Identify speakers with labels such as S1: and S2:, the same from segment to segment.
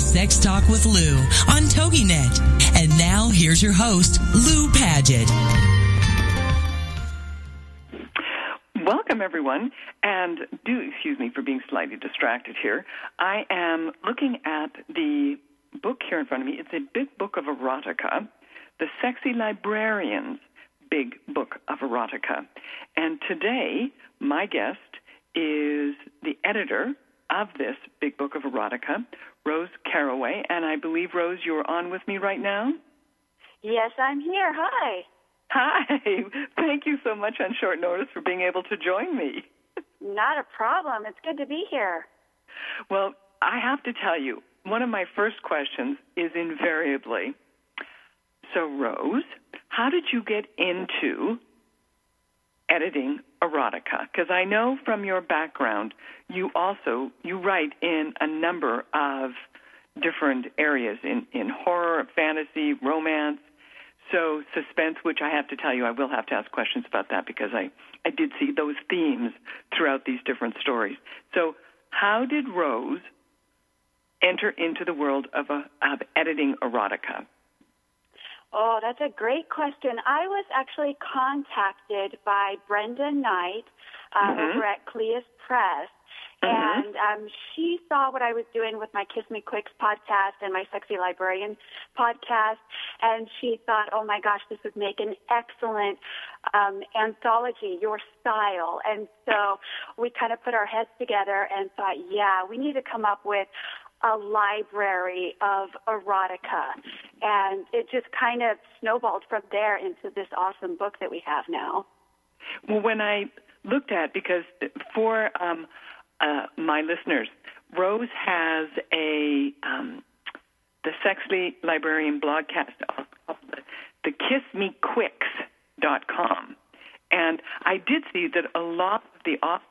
S1: Sex Talk with Lou on TogiNet. And now here's your host, Lou Paget.
S2: Welcome, everyone, and do excuse me for being slightly distracted here. I am looking at the book here in front of me. It's a big book of erotica, The Sexy Librarian's Big Book of Erotica. And today, my guest is the editor of this big book of erotica, Rose Caraway. And I believe, Rose, you're on with me right now?
S3: Yes, I'm here. Hi.
S2: Hi. Thank you so much on short notice for being able to join me.
S3: Not a problem. It's good to be here.
S2: Well, I have to tell you, one of my first questions is invariably so, Rose, how did you get into editing erotica? Because I know from your background, you also you write in a number of different areas in in horror, fantasy, romance. So suspense, which I have to tell you, I will have to ask questions about that because I, I did see those themes throughout these different stories. So how did Rose enter into the world of, a, of editing erotica?
S3: Oh, that's a great question. I was actually contacted by Brenda Knight uh, mm-hmm. over at Cleis Press. Mm-hmm. And um, she saw what I was doing with my Kiss Me Quicks podcast and my Sexy Librarian podcast, and she thought, "Oh my gosh, this would make an excellent um, anthology, your style." And so we kind of put our heads together and thought, "Yeah, we need to come up with a library of erotica. And it just kind of snowballed from there into this awesome book that we have now.
S2: Well, when I looked at, because for um, uh, my listeners, Rose has a um, the Sexy Librarian blogcast, the KissMeQuicks.com. And I did see that a lot of the authors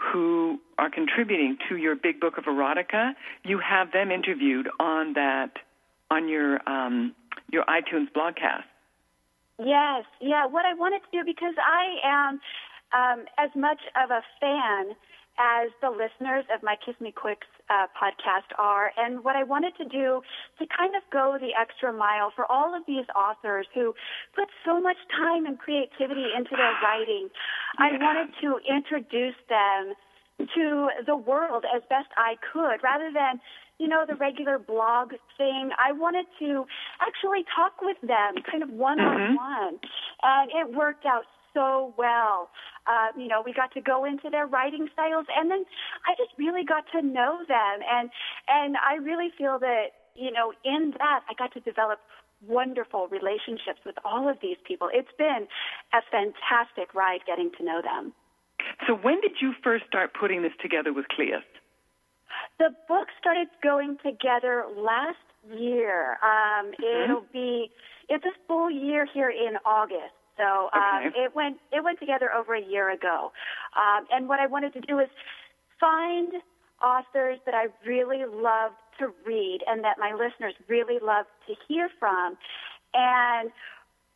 S2: who are contributing to your big book of erotica, you have them interviewed on that on your um, your iTunes blogcast.
S3: Yes, yeah. What I wanted to do because I am um, as much of a fan as the listeners of my Kiss Me Quicks uh, podcast are. And what I wanted to do to kind of go the extra mile for all of these authors who put so much time and creativity into their writing, yeah. I wanted to introduce them to the world as best I could rather than you know, the regular blog thing. I wanted to actually talk with them kind of one on one. And it worked out so well. Uh, you know, we got to go into their writing styles, and then I just really got to know them, and and I really feel that you know, in that I got to develop wonderful relationships with all of these people. It's been a fantastic ride getting to know them.
S2: So, when did you first start putting this together with Cleis?
S3: The book started going together last year. Um, mm-hmm. It'll be it's a full year here in August. So um, okay. it went it went together over a year ago, um, and what I wanted to do is find authors that I really loved to read and that my listeners really loved to hear from, and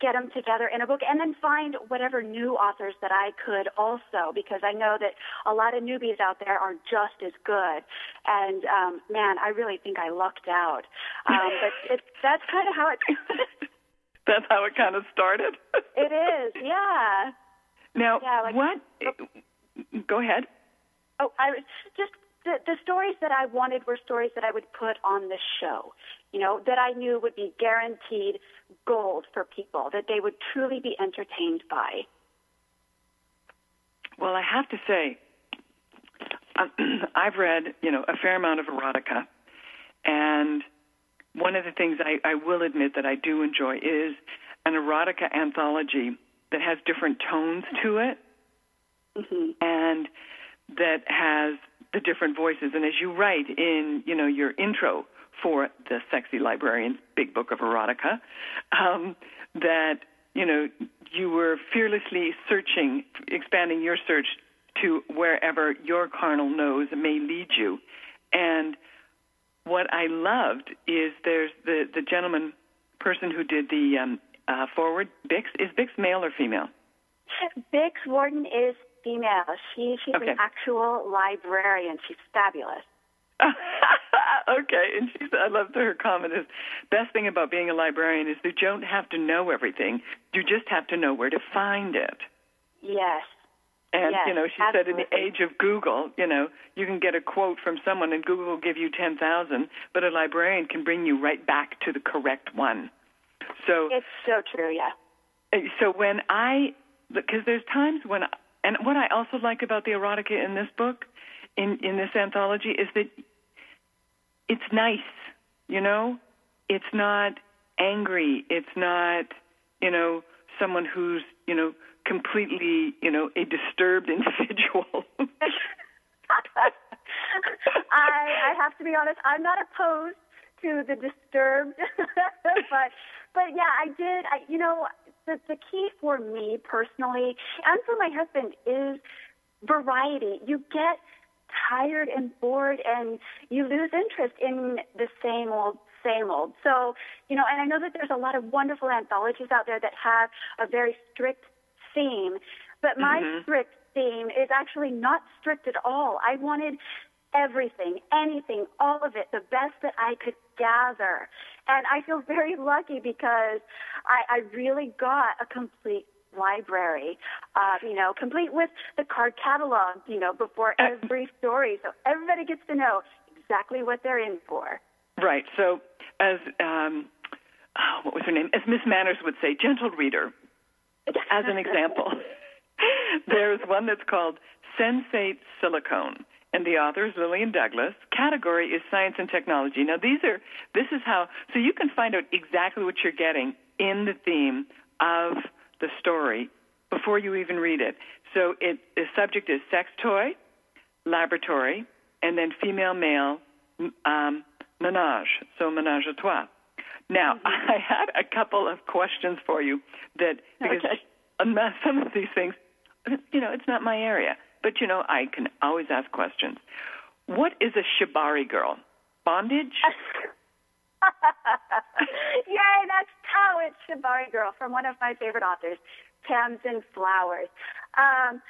S3: get them together in a book and then find whatever new authors that I could also because I know that a lot of newbies out there are just as good. And um, man, I really think I lucked out. Um, but it, that's kind of how it
S2: That's how it kind of started.
S3: it is, yeah.
S2: Now,
S3: yeah, like,
S2: what?
S3: Oh,
S2: go ahead.
S3: Oh, I was just the, the stories that I wanted were stories that I would put on the show, you know, that I knew would be guaranteed gold for people, that they would truly be entertained by.
S2: Well, I have to say, I've read, you know, a fair amount of erotica, and one of the things I, I will admit that I do enjoy is an erotica anthology that has different tones to it,
S3: mm-hmm.
S2: and that has the different voices. And as you write in, you know, your intro for the Sexy Librarian Big Book of Erotica, um, that you know you were fearlessly searching, expanding your search to wherever your carnal nose may lead you. And what I loved is there's the the gentleman person who did the um, uh, forward. Bix is Bix male or female?
S3: Bix Warden is female. She she's
S2: Okay.
S3: an actual librarian. She's fabulous.
S2: okay, and she said, I loved her comment is best thing about being a librarian is you don't have to know everything. You just have to know where to find it.
S3: Yes.
S2: And
S3: Yes,
S2: you know, she said in the age of Google, you know, you can get a quote from someone and Google will give you ten thousand, but a librarian can bring you right back to the correct one. So
S3: It's so true, yeah.
S2: Uh, so when I because there's times when and what I also like about the erotica in this book in in this anthology is that it's nice, you know? It's not angry, it's not, you know, someone who's, you know, completely, you know, a disturbed individual.
S3: I I have to be honest, I'm not opposed to the disturbed but but yeah, I did I you know, the the key for me personally and for my husband is variety. You get tired and bored and you lose interest in the same old same old. So, you know, and I know that there's a lot of wonderful anthologies out there that have a very strict theme, but my
S2: Mhm.
S3: strict theme is actually not strict at all. I wanted everything, anything, all of it, the best that I could gather. And I feel very lucky because I, I really got a complete library, uh, you know, complete with the card catalog, you know, before every story. So everybody gets to know exactly what they're in for.
S2: right. So as um oh, what was her name? As Miss Manners would say, gentle reader, as an example, there's one that's called Sensate Silicone, and the author is Lillian Douglas. Category is science and technology. Now, these are this is how so you can find out exactly what you're getting in the theme of the story before you even read it. So, it the subject is sex toy, laboratory, and then female male um, menage. So, menage a trois. Now, I had a couple of questions for you that because
S3: Okay.
S2: some of these things, you know, it's not my area, but you know, I can always ask questions. What is a shibari girl? Bondage?
S3: Yay, that's how it's Shibari Girl from one of my favorite authors, Tamsin Flowers. Um,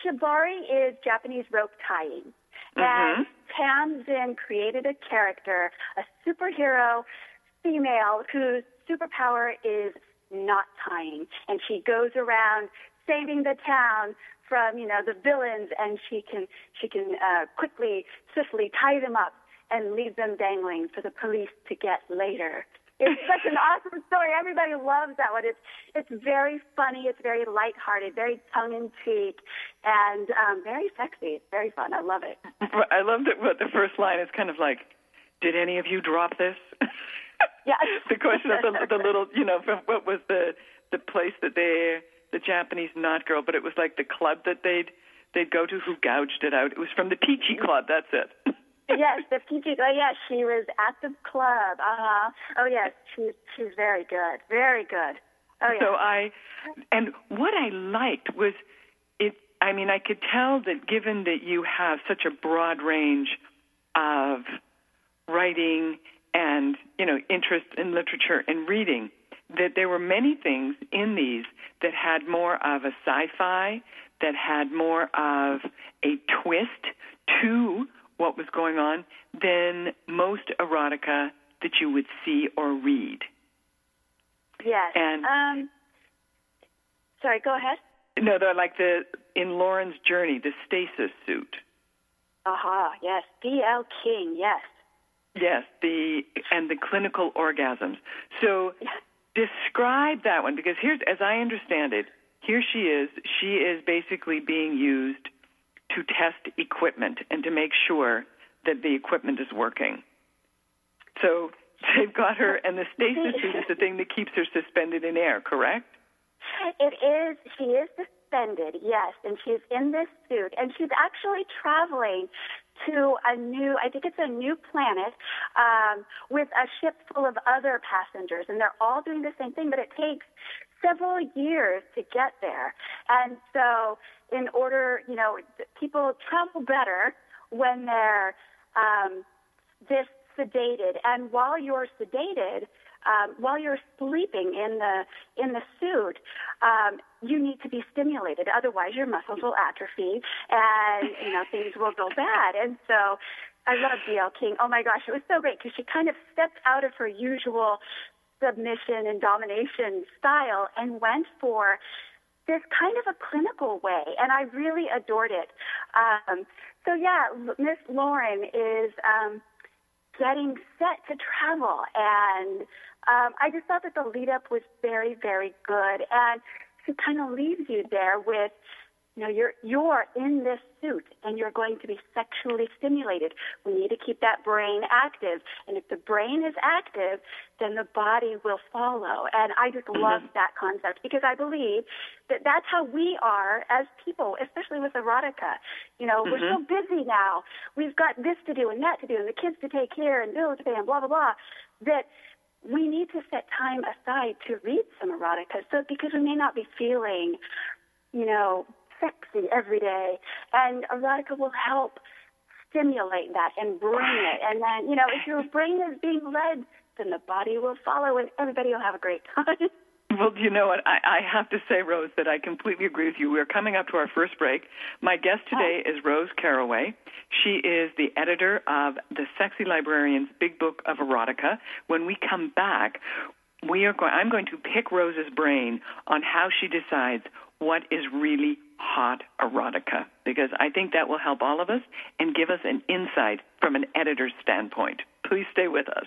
S3: Shibari is Japanese rope tying. And Tamsin created a character, a superhero female whose superpower is knot tying. And she goes around saving the town from, you know, the villains and she can she can uh, quickly, swiftly tie them up and leave them dangling for the police to get later. It's such an awesome story. Everybody loves that one. It's it's very funny. It's very lighthearted, very tongue in cheek, and um, very sexy. It's very fun. I love it.
S2: I love that what the first line is kind of like, did any of you drop this?
S3: Yeah.
S2: the question of the, the little, you know, from what was the the place that they, the Japanese knot girl, but it was like the club that they'd they'd go to who gouged it out. It was from the Peachy Club. That's it.
S3: yes, the PG. Oh, yes, she was at the club. Uh huh. Oh, yes, she's she's very good. Very good. Oh, yeah.
S2: So I, and what I liked was it. I mean, I could tell that given that you have such a broad range of writing and you know interest in literature and reading, that there were many things in these that had more of a sci-fi, that had more of a twist to what was going on than most erotica that you would see or read.
S3: yes.
S2: and-
S3: um. Sorry. Go ahead.
S2: No, they're like the in Lauren's journey, the stasis suit.
S3: Aha, uh-huh, yes. D.L. King, yes.
S2: Yes, the and the clinical orgasms. So describe that one because here's as I understand it, here she is. She is basically being used to test equipment and to make sure that the equipment is working. So they've got her, and the stasis suit is the thing that keeps her suspended in air, correct?
S3: It is. She is suspended, yes, and she's in this suit, and she's actually traveling to a new, I think it's a new planet, um, with a ship full of other passengers, and they're all doing the same thing, but it takes several years to get there. And so, in order, you know, people travel better when they're um, this sedated, and while you're sedated, um, while you're sleeping in the in the suit, um, you need to be stimulated. Otherwise, your muscles will atrophy, and you know things will go bad. And so, I love D.L. King. Oh my gosh, it was so great because she kind of stepped out of her usual submission and domination style and went for this kind of a clinical way, and I really adored it. Um, so yeah, Miss Lauren is um, getting set to travel, and um, I just thought that the lead up was very, very good, and it kind of leaves you there with you know, you're you're in this suit and you're going to be sexually stimulated. We need to keep that brain active, and if the brain is active, then the body will follow. And I just mm-hmm. love that concept because I believe that that's how we are as people, especially with erotica. You know, mm-hmm. we're so busy now. We've got this to do and that to do, and the kids to take care and bills to pay and blah blah blah. That we need to set time aside to read some erotica, so because we may not be feeling, you know sexy every day. And erotica will help stimulate that and bring it. And then, you know, if your brain is being led, then the body will follow and everybody will have a great time.
S2: Well, you know what? I, I have to say, Rose, that I completely agree with you. We're coming up to our first break. My guest oh. today is Rose Caraway. She is the editor of the Sexy Librarian's Big Book of Erotica. When we come back, we are going. I'm going to pick Rose's brain on how she decides what is really hot erotica because I think that will help all of us and give us an insight from an editor's standpoint. Please stay with us.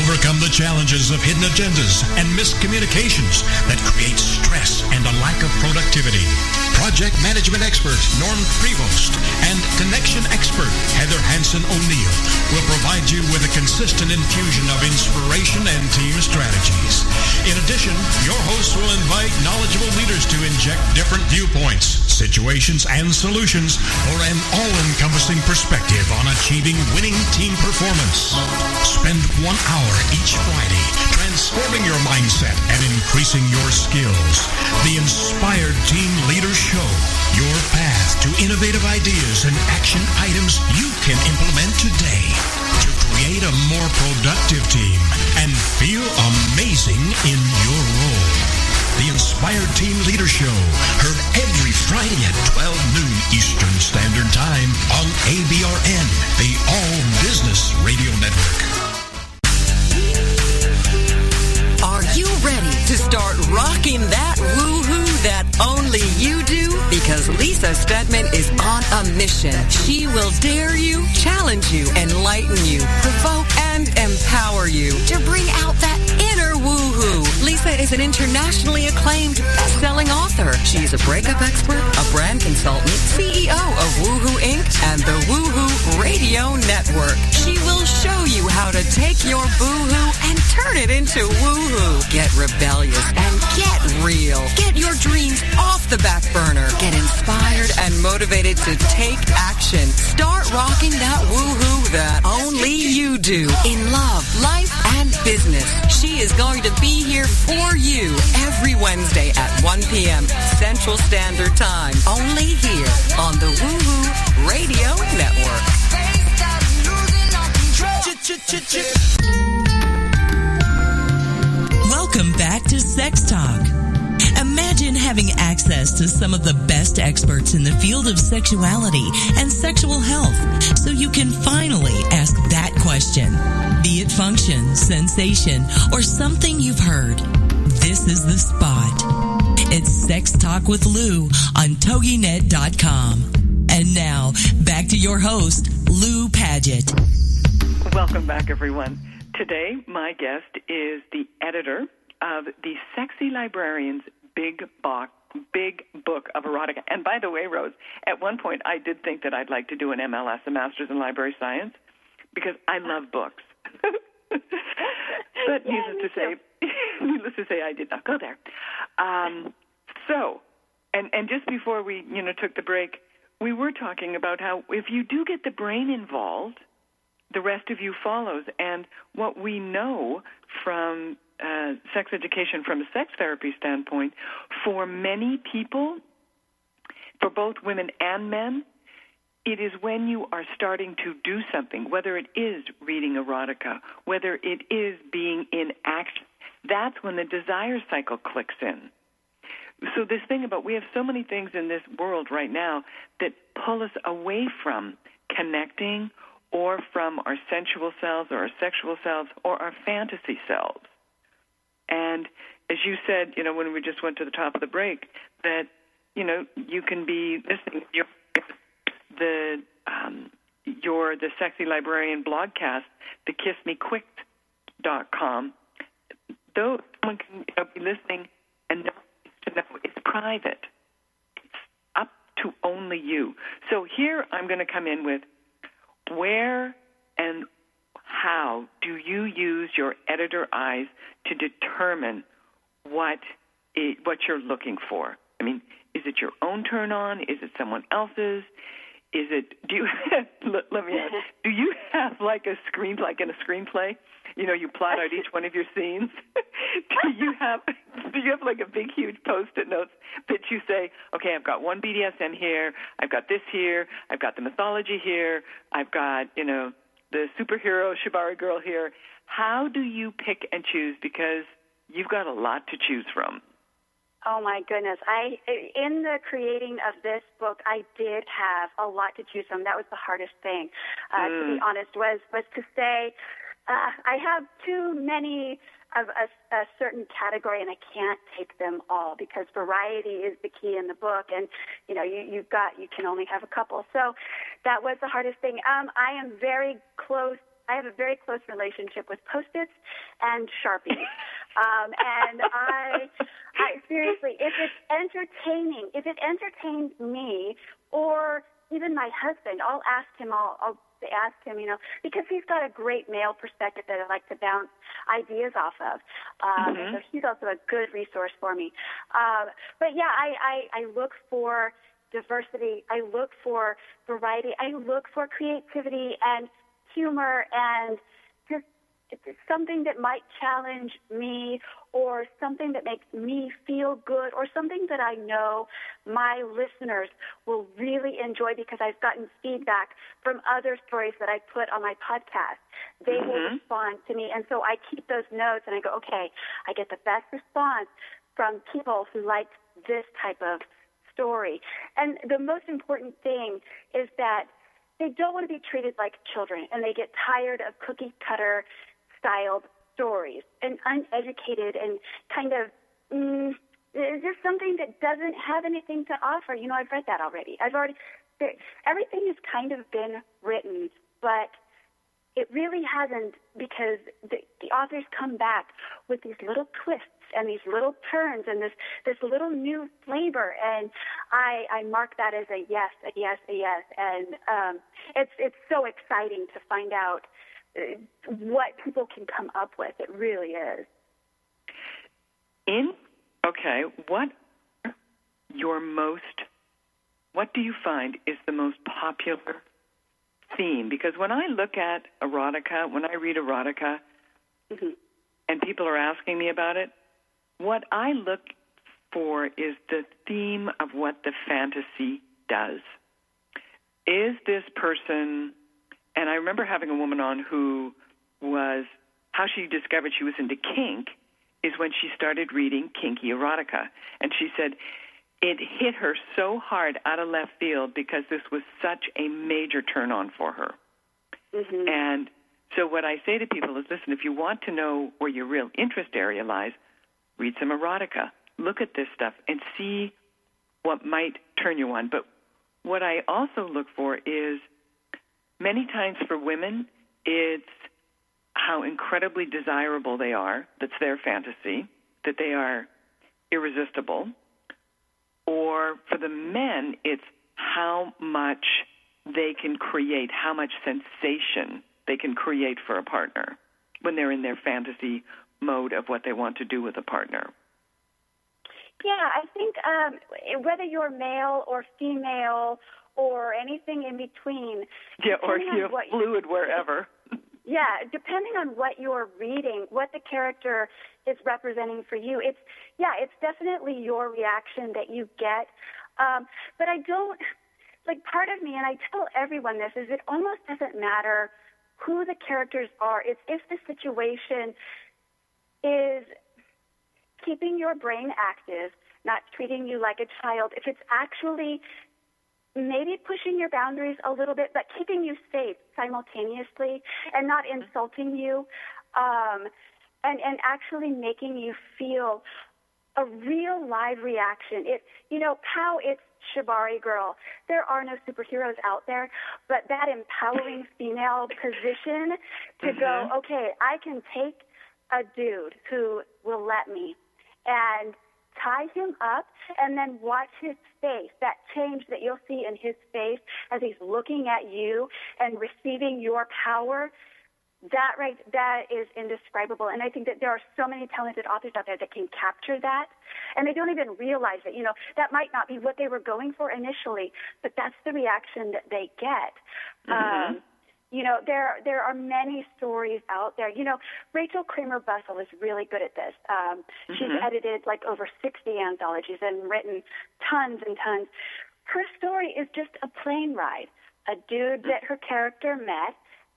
S4: Overcome the challenges of hidden agendas and miscommunications that create stress and a lack of productivity. Project management expert Norm Prevost and connection expert Heather Hanson O'Neill will provide you with a consistent infusion of inspiration and team strategies. In addition, your hosts will invite knowledgeable leaders to inject different viewpoints, situations, and solutions for an all-encompassing perspective on achieving winning team performance. Spend one hour each Friday, transforming your mindset and increasing your skills. The Inspired Team Leader Show, your path to innovative ideas and action items you can implement today to create a more productive team and feel amazing in your role. The Inspired Team Leader Show, heard every Friday at 12 noon Eastern Standard Time on ABRN, the All Business Radio Network.
S5: Are you ready to start rocking that woohoo that only you do? Because Lisa Steadman is on a mission. She will dare you, challenge you, enlighten you, provoke and empower you to bring out that is an internationally acclaimed best-selling author. She's a breakup expert, a brand consultant, CEO of Woohoo Inc. and the Woohoo Radio Network. She will show you how to take your boohoo and turn it into woohoo. Get rebellious and get real. Get your dreams off the back burner. Get inspired and motivated to take action. Start rocking that woohoo that only you do in love, life, and business. She is going to be here for you every Wednesday at 1 p.m. Central Standard Time. Only here on the Woohoo Radio Network.
S1: Welcome back to Sex Talk. Imagine having access to some of the best experts in the field of sexuality and sexual health so you can finally ask that question. Be it function, sensation, or something you've heard. This is the spot. It's Sex Talk with Lou on TogiNet.com. And now, back to your host, Lou Paget.
S2: Welcome back, everyone. Today, my guest is the editor of the Sexy Librarian's Big Book, Big Book of Erotica. And by the way, Rose, at one point I did think that I'd like to do an MLS, a Master's in Library Science, because I love books. but
S3: Yeah,
S2: needless to say, needless to say, I did not go there. Um, so, and and just before we you know took the break, we were talking about how if you do get the brain involved, the rest of you follows. And what we know from uh, sex education, from a sex therapy standpoint, for many people, for both women and men, it is when you are starting to do something, whether it is reading erotica, whether it is being in action, that's when the desire cycle clicks in. So, this thing about we have so many things in this world right now that pull us away from connecting or from our sensual selves or our sexual selves or our fantasy selves. And as you said, you know, when we just went to the top of the break, that, you know, you can be listening your the um, your the sexy librarian blogcast, the kissmequick.com. Though someone can you know, be listening and to know it's private. It's up to only you. So here I'm going to come in with where and how do you use your editor eyes to determine what it, what you're looking for? I mean, is it your own turn on? Is it someone else's? Is it do you let, let me ask, do you have like a screen like in a screenplay? You know, you plot out each one of your scenes. do you have do you have like a big huge post-it notes that you say, okay, I've got one BDSM here, I've got this here, I've got the mythology here, I've got you know the superhero Shibari girl here. How do you pick and choose? Because you've got a lot to choose from.
S3: Oh my goodness! I in the creating of this book, I did have a lot to choose from. That was the hardest thing, uh, to be honest. Was was to say, uh, I have too many of a, a certain category, and I can't take them all because variety is the key in the book. And you know, you you've got you can only have a couple. So that was the hardest thing. Um, I am very close I have a very close relationship with post-its and sharpies, um, and I, I seriously, if it's entertaining, if it entertains me or even my husband, I'll ask him. I'll, I'll ask him, you know, because he's got a great male perspective that I like to bounce ideas off of. Um,
S2: Mhm.
S3: So he's also a good resource for me. Um, but yeah, I, I, I look for diversity. I look for variety. I look for creativity and humor and just something that might challenge me or something that makes me feel good or something that I know my listeners will really enjoy because I've gotten feedback from other stories that I put on my podcast. They will
S2: Mhm.
S3: respond to me and so I keep those notes and I go, okay, I get the best response from people who like this type of story. And the most important thing is that they don't want to be treated like children and they get tired of cookie cutter styled stories and uneducated and kind of mm, just something that doesn't have anything to offer. You know, I've read that already. I've already everything has kind of been written, but it really hasn't because the, the authors come back with these little twists and these little turns and this this little new flavor and I I mark that as a yes a yes a yes and um it's it's so exciting to find out uh, what people can come up with it really is
S2: In okay, what your most what do you find is the most popular theme? Because when I look at erotica, when I read erotica,
S3: Mm-hmm.
S2: and people are asking me about it, what I look for is the theme of what the fantasy does. Is this person, and I remember having a woman on who was, how she discovered she was into kink is when she started reading kinky erotica. And she said it hit her so hard out of left field because this was such a major turn on for her.
S3: Mm-hmm.
S2: And so what I say to people is, listen, if you want to know where your real interest area lies, read some erotica. Look at this stuff and see what might turn you on. But what I also look for is many times for women, it's how incredibly desirable they are. That's their fantasy, that they are irresistible. Or for the men, it's how much they can create, how much sensation they can create for a partner when they're in their fantasy mode of what they want to do with a partner.
S3: Yeah, I think um, whether you're male or female or anything in between.
S2: Yeah, or you know,
S3: what
S2: fluid wherever.
S3: Yeah, depending on what you're reading, what the character is representing for you, it's yeah, it's definitely your reaction that you get. Um, but I don't like part of me, and I tell everyone this is it almost doesn't matter who the characters are. It's if the situation is keeping your brain active, not treating you like a child. If it's actually maybe pushing your boundaries a little bit, but keeping you safe simultaneously and not insulting you, um, and and actually making you feel a real live reaction. It you know how it's Shibari girl. There are no superheroes out there, but that empowering female position to
S2: Mm-hmm.
S3: go, okay, I can take a dude who will let me and tie him up and then watch his face, that change that you'll see in his face as he's looking at you and receiving your power. That right, that is indescribable, and I think that there are so many talented authors out there that can capture that, and they don't even realize it. You know, that might not be what they were going for initially, but that's the reaction that they get. Um, you know, there there are many stories out there. You know, Rachel Kramer Bussel is really good at this. Um, She's edited like over 60 anthologies and written tons and tons. Her story is just a plane ride. A dude that her character met,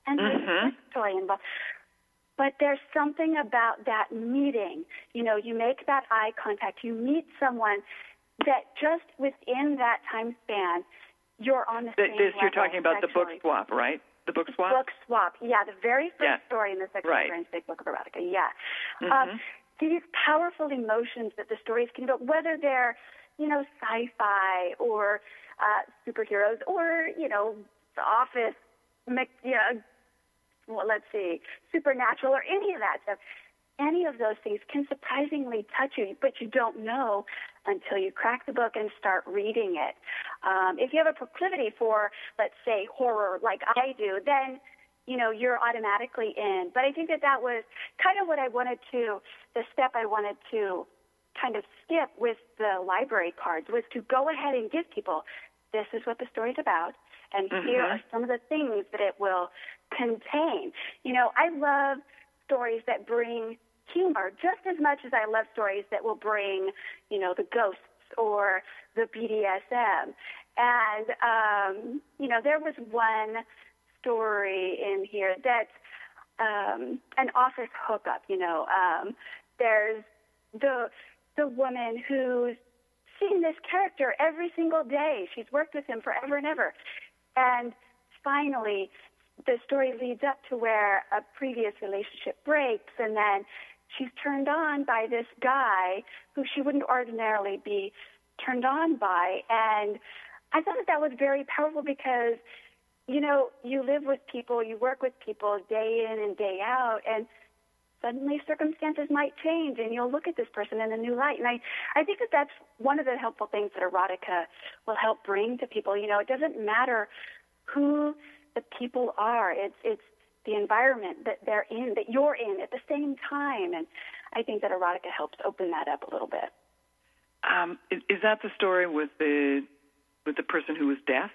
S3: and a story involved. But there's something about that meeting. You know, you make that eye contact. You meet someone that just within that time span, you're on the
S2: Th-
S3: same
S2: This you're talking about the book swap, right? The book swap.
S3: Book swap. Yeah, the very first
S2: Yeah.
S3: story in the Sex
S2: Right.
S3: Big Book of Erotica. Yeah.
S2: Mhm.
S3: Um, these powerful emotions that the stories can evoke, whether they're, you know, sci-fi or uh, superheroes or, you know, The Office, yeah, well, let's see, supernatural or any of that stuff. Any of those things can surprisingly touch you, but you don't know until you crack the book and start reading it. Um, if you have a proclivity for, let's say, horror like I do, then you know you're automatically in. But I think that that was kind of what I wanted to, the step I wanted to kind of skip with the library cards was to go ahead and give people, this is what the story's about, and here are some of the things that it will contain. You know, I love stories that bring humor just as much as I love stories that will bring, you know, the ghosts or the BDSM. And, um, you know, there was one story in here that's um, an office hookup, you know. Um, there's the the woman who's seen this character every single day. She's worked with him forever and ever. And finally, the story leads up to where a previous relationship breaks, and then she's turned on by this guy who she wouldn't ordinarily be turned on by. And I thought that that was very powerful because, you know, you live with people, you work with people day in and day out, and suddenly circumstances might change and you'll look at this person in a new light. And I, I think that that's one of the helpful things that erotica will help bring to people. You know, it doesn't matter who the people are. It's, it's the environment that they're in, that you're in at the same time. And I think that erotica helps open that up a little bit.
S2: Um, is, is that the story with the with the person who was deaf.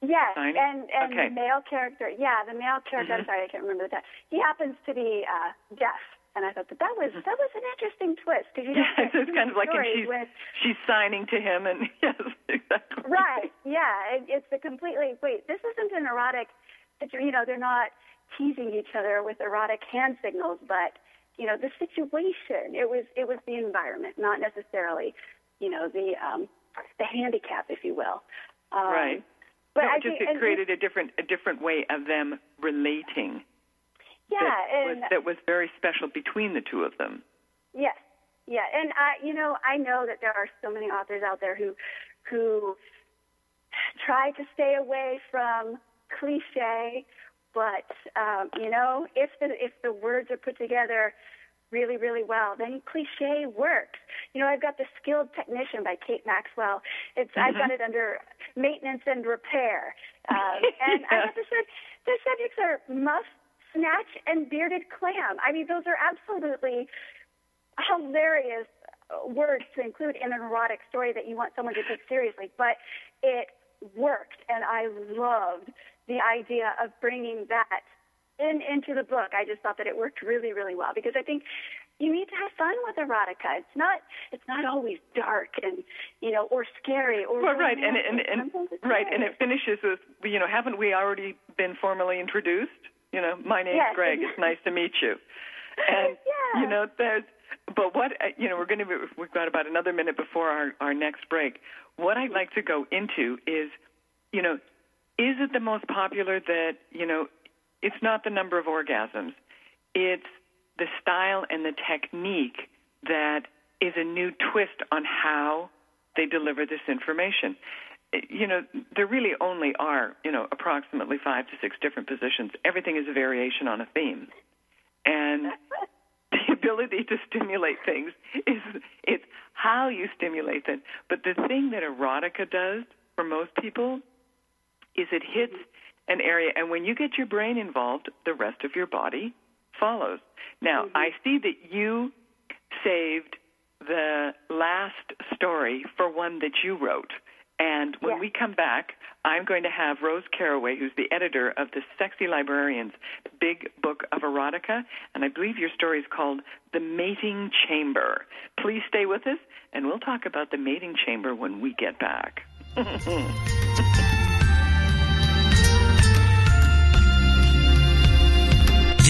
S3: Yes,
S2: Signing?
S3: and and
S2: Okay.
S3: the male character, yeah, the male character. I'm sorry, I can't remember the time. He happens to be uh, deaf, and I thought that that was that was an interesting twist because you get
S2: so it's kind of like she's
S3: with
S2: she's signing to him, and yes, exactly.
S3: right, yeah, it, it's a completely wait. This isn't an erotic. You know, they're not teasing each other with erotic hand signals, but you know, the situation. It was it was the environment, not necessarily, you know, the um, the handicap, if you will. Um,
S2: Right.
S3: But
S2: no,
S3: I
S2: just
S3: think,
S2: it created a different a different way of them relating.
S3: yeah,
S2: that
S3: and
S2: was, that was very special between the two of them.
S3: Yes, yeah, and I, you know, I know that there are so many authors out there who, who try to stay away from cliche, but um, you know, if the if the words are put together really, really well, then cliche works. You know, I've got the Skilled Technician by Kate Maxwell. It's I've got it under maintenance and repair, um, and I
S2: Yeah.
S3: got the the subjects are muff, snatch, and bearded clam. I mean, those are absolutely hilarious uh, words to include in an erotic story that you want someone to take seriously, but it worked, and I loved the idea of bringing that in into the book. I just thought that it worked really, really well because I think you need to have fun with erotica. It's not it's not always dark and you know or scary or
S2: Well, right, and and, and right, and it finishes with you know, haven't we already been formally introduced? You know, my name's
S3: Yes.
S2: Greg. It's nice to meet you. And
S3: Yeah.
S2: you know, there's but what uh, you know, we're going to be, we've got about another minute before our our next break. What I'd like to go into is, you know, is it the most popular that you know? It's not the number of orgasms. It's the style and the technique that is a new twist on how they deliver this information. Eh, You know, there really only are, you know, approximately five to six different positions. Everything is a variation on a theme. And the ability to stimulate things is it's how you stimulate them. But the thing that erotica does for most people is it hits an area and when you get your brain involved, the rest of your body follows. Now, mm-hmm. I see that you saved the last story for one that you wrote. And when we come back, I'm going to have Rose Caraway, who's the editor of the Sexy Librarians Big Book of Erotica, and I believe your story is called The Mating Chamber. Please stay with us, and we'll talk about the mating chamber when we get back.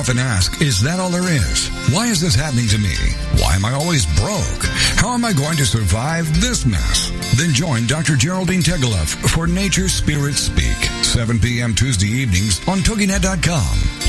S6: Often ask, is that all there is? Why is this happening to me? Why am I always broke? How am I going to survive this mess? Then join Dr. Geraldine Tegeloff for Nature Spirit Speak, 7 p.m. Tuesday evenings on TogiNet.com.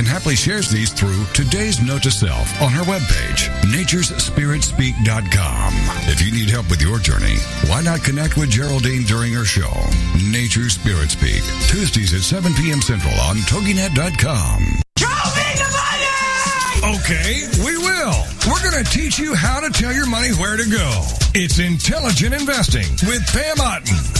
S6: and happily shares these through today's note to self on her webpage, naturespiritspeak.com. If you need help with your journey, why not connect with Geraldine during her show, Nature Spirit Speak, Tuesdays at 7 p.m. Central on TogiNet.com. Okay, we will. We're going to teach you how to tell your money where to go. It's Intelligent Investing with Pam Otten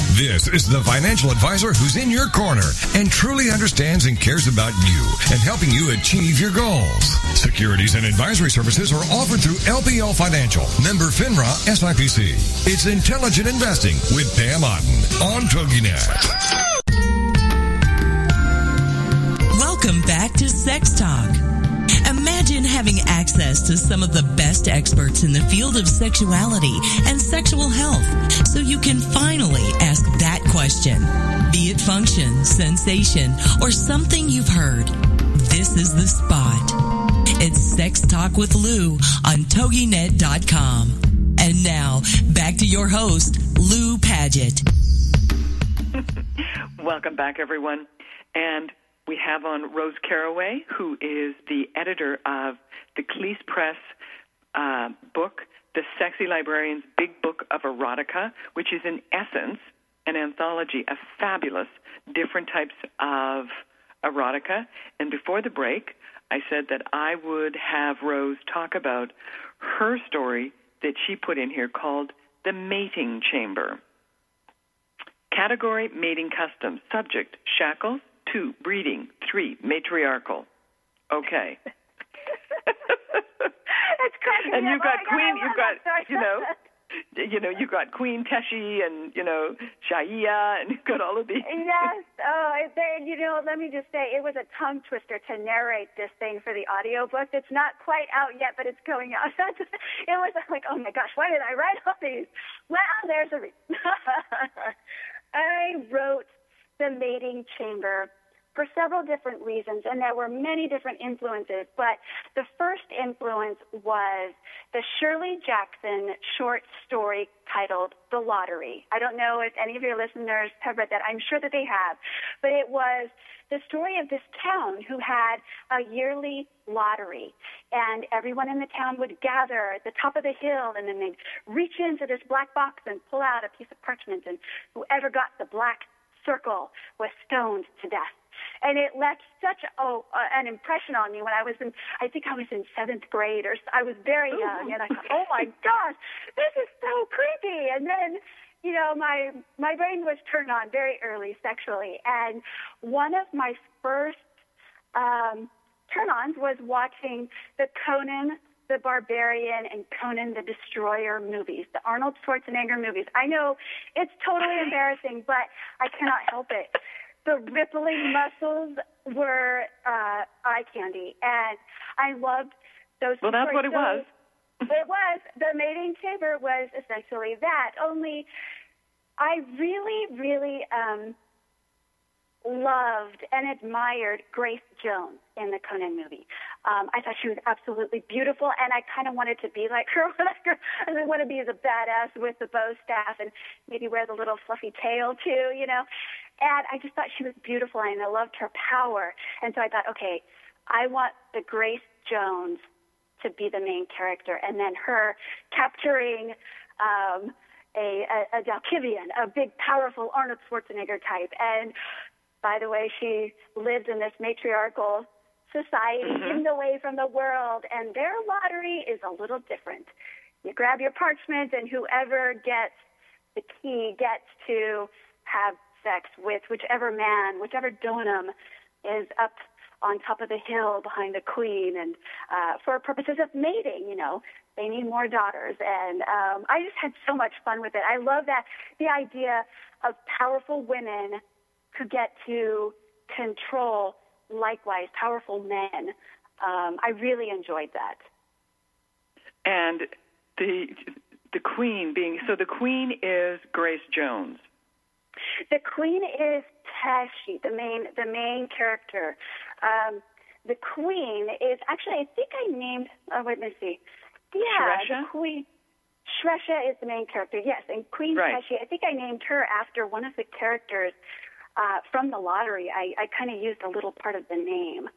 S6: This is the financial advisor who's in your corner and truly understands and cares about you and helping you achieve your goals. Securities and advisory services are offered through LPL Financial, member FINRA SIPC. It's intelligent investing with Pam Otten on TogiNet.
S1: Welcome back to Sex Talk. Having access to some of the best experts in the field of sexuality and sexual health so you can finally ask that question. Be it function, sensation, or something you've heard. This is the spot. It's Sex Talk with Lou on TogiNet.com. And now, back to your host, Lou Paget.
S2: Welcome back, everyone. And we have on Rose Caraway, who is the editor of the Cleis Press uh, book, The Sexy Librarian's Big Book of Erotica, which is in essence an anthology of fabulous different types of erotica. And before the break, I said that I would have Rose talk about her story that she put in here called The Mating Chamber. Category Mating Customs. Subject Shackles, Two, breeding. Three, matriarchal. Okay.
S3: It's cracking
S2: and you've got
S3: Oh
S2: Queen, you've got, you know, you know, you've got Queen Teshi and, you know, Shaia, and you've got all of these.
S3: yes. Oh, they, you know, let me just say, it was a tongue twister to narrate this thing for the audiobook. It's not quite out yet, but it's going out. it was like, oh my gosh, why did I write all these? Well, there's a reason. I wrote The Mating Chamber for several different reasons, and there were many different influences. But the first influence was the Shirley Jackson short story titled The Lottery. I don't know if any of your listeners have read that. I'm sure that they have. But it was the story of this town who had a yearly lottery. And everyone in the town would gather at the top of the hill, and then they'd reach into this black box and pull out a piece of parchment. And whoever got the black circle was stoned to death and it left such oh, uh, an impression on me when I was in I think I was in seventh grade or I was very young and I thought oh my gosh this is so creepy. And then you know my my brain was turned on very early sexually and one of my first um turn-ons was watching the Conan the Barbarian and Conan the Destroyer movies, the Arnold Schwarzenegger movies. I know it's totally embarrassing, but I cannot help it the rippling muscles were uh, eye candy, and I loved those.
S2: Well, that's what it was.
S3: it was the mating chamber was essentially that. Only, I really, really um, loved and admired Grace Jones in the Conan movie. Um, I thought she was absolutely beautiful, and I kind of wanted to be like her. I want to be the badass with the bow staff and maybe wear the little fluffy tail too, you know. And I just thought she was beautiful, and I loved her power. And so I thought, okay, I want the Grace Jones to be the main character, and then her capturing um, a, a, a Dalkivian, a big, powerful Arnold Schwarzenegger type. And by the way, she lived in this matriarchal society, hidden away from the world, and their lottery is a little different. You grab your parchment, and whoever gets the key gets to have sex with whichever man, whichever donum is up on top of the hill behind the queen, and uh, for purposes of mating, you know, they need more daughters. And um, I just had so much fun with it. I love that the idea of powerful women who get to control likewise powerful men. Um, I really enjoyed that.
S2: And the the queen being so the queen is Grace Jones.
S3: The queen is Tashi, the main the main character. Um, the queen is actually I think I named. Oh, wait, let me see. Yeah,
S2: Shresha?
S3: the queen. Shresha is the main character. Yes, and Queen
S2: Right.
S3: Tashi. I think I named her after one of the characters uh, from the lottery. I, I kind of used a little part of the name.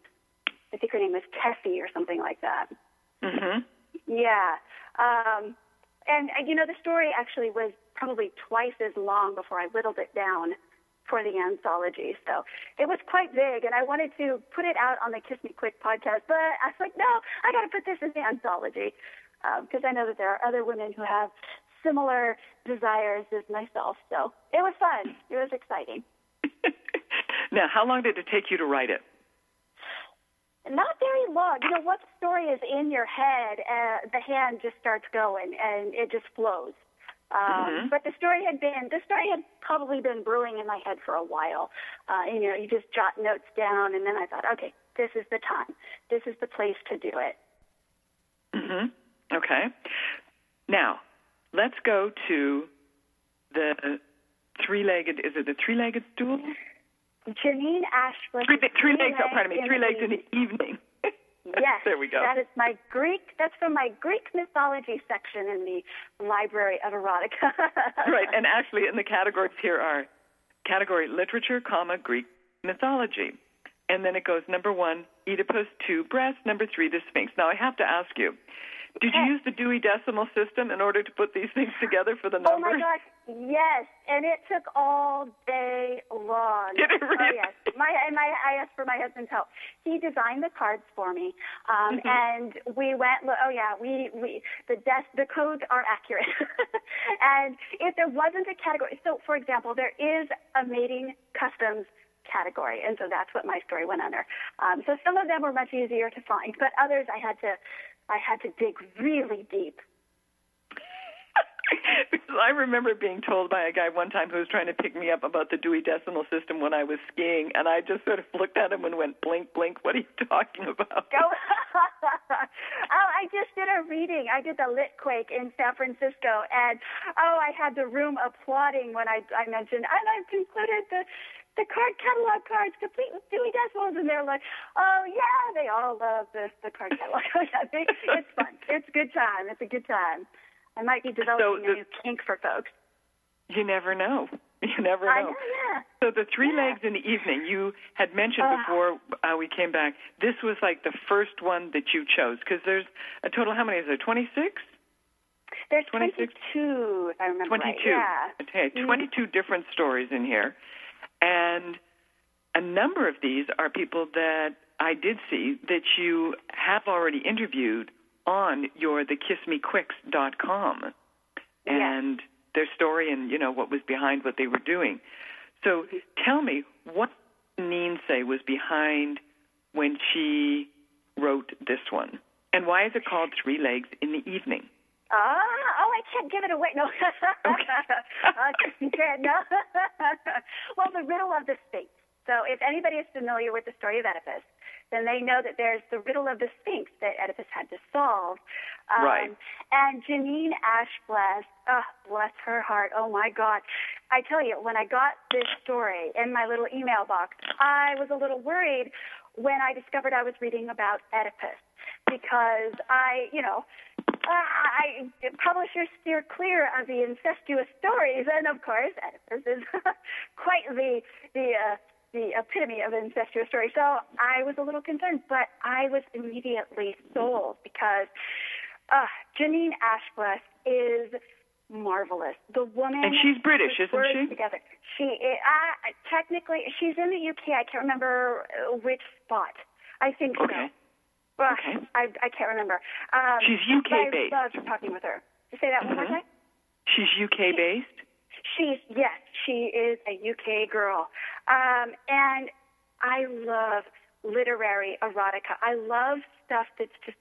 S3: I think her name is Tessie or something like that.
S2: Mm-hmm.
S3: Yeah. Um, and, you know, the story actually was probably twice as long before I whittled it down for the anthology. So it was quite big, and I wanted to put it out on the Kiss Me Quick podcast, but I was like, no, I got to put this in the anthology because I know that there are other women who have similar desires as myself. So it was fun. It was exciting.
S2: now, how long did it take you to write it?
S3: Not very long. You know, what story is in your head, uh, the hand just starts going and it just flows. Um, mm-hmm. But the story had been, the story had probably been brewing in my head for a while. Uh, and, you know, you just jot notes down, and then I thought, okay, this is the time. This is the place to do it.
S2: Mm-hmm. Okay. Now, let's go to the three-legged. Is it the three-legged stool?
S3: Janine Ashbless.
S2: Three, three legs. Oh, pardon me. Three legs in the evening.
S3: yes.
S2: there we go.
S3: That is my Greek. That's from my Greek mythology section in the Library of Erotica.
S2: right, and actually, in the categories here are category literature, comma Greek mythology, and then it goes number one Oedipus, two breast, number three the Sphinx. Now I have to ask you. Did you use the Dewey Decimal System in order to put these things together for the numbers?
S3: Oh my gosh, yes, and it took all day long.
S2: Did it really?
S3: Oh yes, my my I asked for my husband's help. He designed the cards for me, um, mm-hmm. and we went. Oh yeah, we we the desk the codes are accurate, and if there wasn't a category, so for example, there is a mating customs category, and so that's what my story went under. Um, so some of them were much easier to find, but others I had to I had to dig really deep.
S2: because I remember being told by a guy one time who was trying to pick me up about the Dewey Decimal System when I was skiing, and I just sort of looked at him and went, blink, blink, what are you talking about?
S3: Oh, I just did a reading. I did the Litquake in San Francisco, and oh, I had the room applauding when I, I mentioned, and I've concluded the the card catalog cards complete with Dewey Decimals, and they're like, oh yeah, they all love this the card catalog. it's fun. It's a good time. It's a good time. I might be developing so the, a new kink for folks.
S2: You never know. You never know.
S3: I know, yeah.
S2: So the three
S3: yeah.
S2: legs in the evening, you had mentioned uh, before uh, we came back. This was like the first one that you chose because there's a total. How many is there? Twenty six.
S3: There's 22, if I remember
S2: 22.
S3: right. Yeah.
S2: Okay, mm-hmm. 22 different stories in here. And a number of these are people that I did see that you have already interviewed on your thekissmequicks.com and
S3: yes.
S2: their story and you know what was behind what they were doing. So tell me what Neen say was behind when she wrote this one, and why is it called Three Legs in the Evening?
S3: Ah, oh, I can't give it away. No. okay. no. well, the riddle of the Sphinx. So, if anybody is familiar with the story of Oedipus, then they know that there's the riddle of the Sphinx that Oedipus had to solve.
S2: Um, right.
S3: And Janine Ashbless, oh, bless her heart. Oh my God. I tell you, when I got this story in my little email box, I was a little worried when I discovered I was reading about Oedipus because I, you know, I, publishers steer clear of the incestuous stories, and of course, Oedipus is quite the the uh, the epitome of an incestuous story. So I was a little concerned, but I was immediately sold because uh, Janine Ashbless is marvelous. The woman
S2: and she's British, isn't she?
S3: Together, she uh, technically she's in the UK. I can't remember which spot. I think
S2: okay.
S3: so. Well,
S2: okay.
S3: I, I can't remember. Um,
S2: She's UK
S3: based. I loved talking with her. Say that mm-hmm. one more mm-hmm. time.
S2: She's UK based.
S3: She's yes, she is a UK girl, um, and I love literary erotica. I love stuff that's just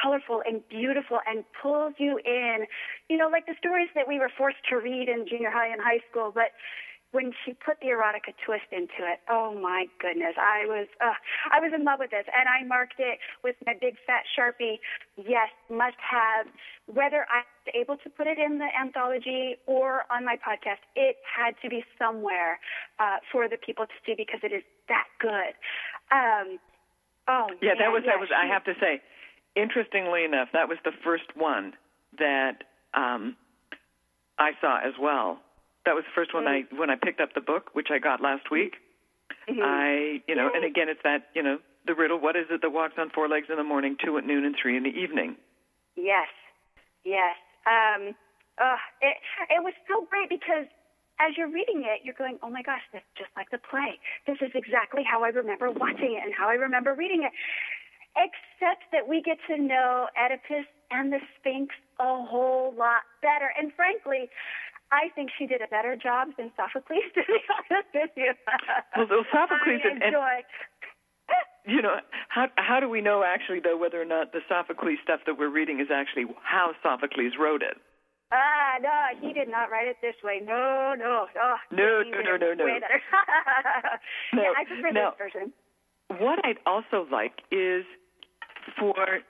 S3: colorful and beautiful and pulls you in. You know, like the stories that we were forced to read in junior high and high school, but when she put the erotica twist into it, oh my goodness, I was uh, I was in love with this, and I marked it with my big fat sharpie. Yes, must have. Whether I was able to put it in the anthology or on my podcast, it had to be somewhere uh, for the people to see because it is that good. Um, oh
S2: yeah,
S3: man,
S2: that was
S3: yeah,
S2: that was. I have to say, interestingly enough, that was the first one that um, I saw as well that was the first one mm-hmm. I when I picked up the book, which I got last week.
S3: Mm-hmm.
S2: I, you know, and again, it's that, you know, the riddle. What is it that walks on four legs in the morning, two at noon, and three in the evening?
S3: Yes, yes. Um, uh, it it was so great because as you're reading it, you're going, oh my gosh, this is just like the play. This is exactly how I remember watching it and how I remember reading it. Except that we get to know Oedipus and the Sphinx a whole lot better. And frankly, I think she did a better job than Sophocles, to be honest with you.
S2: Well, so Sophocles
S3: I
S2: and, and you know how how do we know actually though whether or not the Sophocles stuff that we're reading is actually how Sophocles wrote it?
S3: Ah, no, he did not write it this way. No, no, oh,
S2: No, no, no, no, no. No,
S3: yeah, I prefer
S2: no.
S3: this version.
S2: What I'd also like is for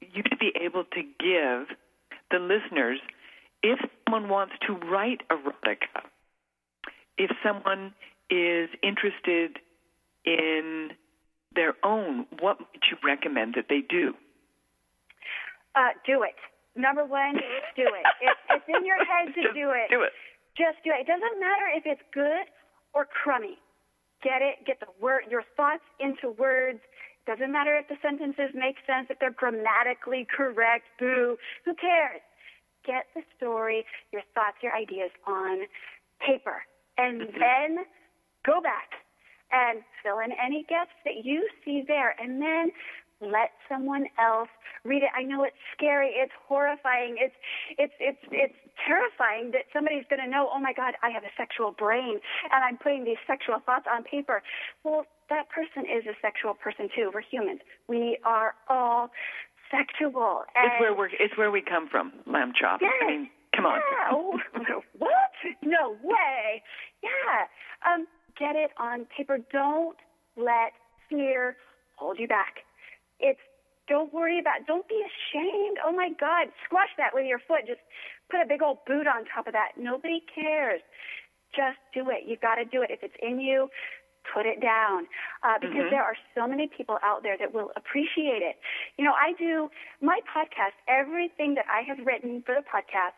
S2: you to be able to give the listeners, if someone wants to write erotica, if someone is interested in their own, what would you recommend that they do?
S3: Uh, do it. Number one, do it. It's, it's in your head to
S2: Just
S3: do it.
S2: Do it.
S3: Just do it. It doesn't matter if it's good or crummy. Get it. Get the word, your thoughts into words. Doesn't matter if the sentences make sense, if they're grammatically correct. Boo. Who cares? Get the story, your thoughts, your ideas on paper, and mm-hmm. then go back and fill in any gaps that you see there, and then let someone else read it. I know it's scary, it's horrifying, it's it's it's it's terrifying that somebody's going to know, "Oh my god, I have a sexual brain and I'm putting these sexual thoughts on paper." Well, that person is a sexual person too. We're humans. We are all sexual. And
S2: It's where we're it's where we come from, lamb chop.
S3: Yes.
S2: I mean, come on.
S3: Yeah. Oh, what? No way. Yeah. Um, get it on paper. Don't let fear hold you back. It's don't worry about. Don't be ashamed. Oh my God, squash that with your foot. Just put a big old boot on top of that. Nobody cares. Just do it. You've got to do it. If it's in you, put it down uh, because there are so many people out there that will appreciate it. You know, I do my podcast, everything that I have written for the podcast,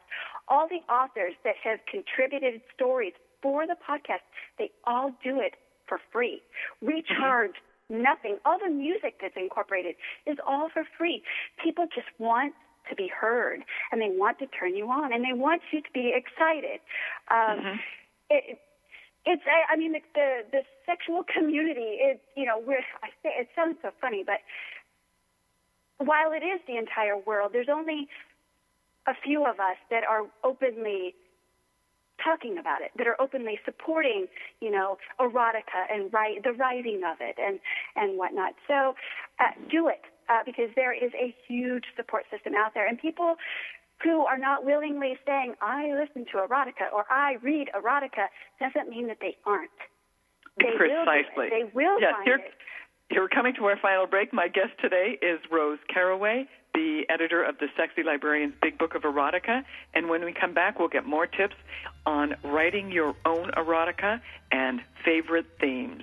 S3: all the authors that have contributed stories for the podcast, they all do it for free. We charge nothing. All the music that's incorporated is all for free. People just want to be heard and they want to turn you on and they want you to be excited. Um, it, it's I, I mean the, the sexual community it you know we're I say it sounds so funny but while it is the entire world there's only a few of us that are openly talking about it that are openly supporting you know erotica and write the writing of it and and whatnot. So uh, do it uh, because there is a huge support system out there and people who are not willingly saying, I listen to erotica or I read erotica, doesn't mean that they aren't. They
S2: Precisely.
S3: it. They will
S2: yes,
S3: find
S2: here,
S3: it.
S2: here we're coming to our final break. My guest today is Rose Caraway, the editor of the Sexy Librarian's Big Book of Erotica. And when we come back, we'll get more tips on writing your own erotica and favorite themes.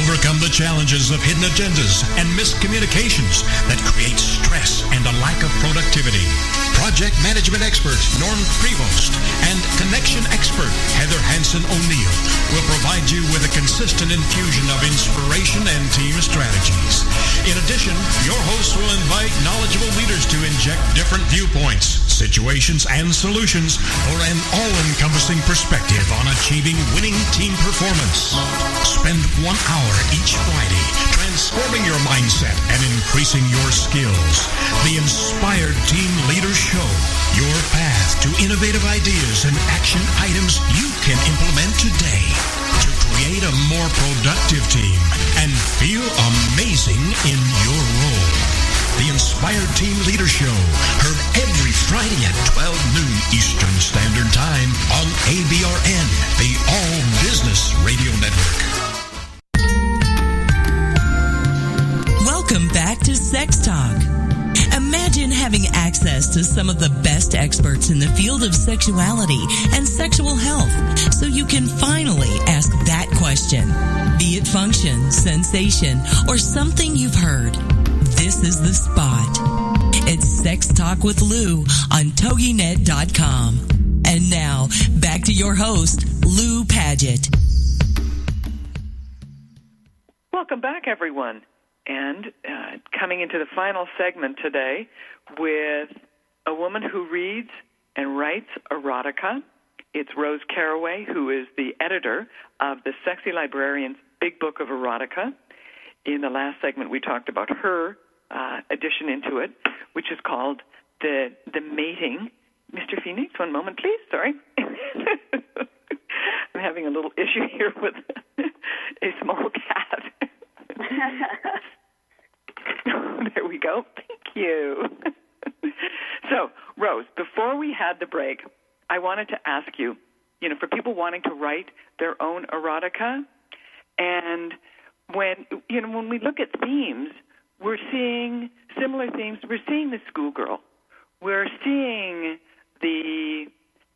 S4: Overcome the challenges of hidden agendas and miscommunications that create stress and a lack of productivity. Project management expert Norm Prevost and connection expert Heather Hansen O'Neill will provide you with a consistent infusion of inspiration and team strategies. In addition, your hosts will invite knowledgeable inject different viewpoints, situations, and solutions for an all-encompassing perspective on achieving winning team performance. Spend one hour each Friday transforming your mindset and increasing your skills. The Inspired Team Leader Show, your path to innovative ideas and action items you can implement today to create a more productive team and feel amazing in your role. The Inspired Team Leader Show, heard every Friday at 12 noon Eastern Standard Time on ABRN, the All Business Radio Network.
S1: Welcome back to Sex Talk. Imagine having access to some of the best experts in the field of sexuality and sexual health so you can finally ask that question. Be it function, sensation, or something you've heard. This is the spot. It's Sex Talk with Lou on TogiNet.com. And now, back to your host, Lou Paget.
S2: Welcome back, everyone. And uh, coming into the final segment today with a woman who reads and writes erotica. It's Rose Caraway, who is the editor of the Sexy Librarian's Big Book of Erotica. In the last segment, we talked about her uh, addition into it, which is called the the mating. Mr. Phoenix, one moment, please. Sorry, I'm having a little issue here with a small cat. there we go. Thank you. so, Rose, before we had the break, I wanted to ask you, you know, for people wanting to write their own erotica, and when you know when we look at themes, we're seeing similar themes. We're seeing the schoolgirl. We're seeing the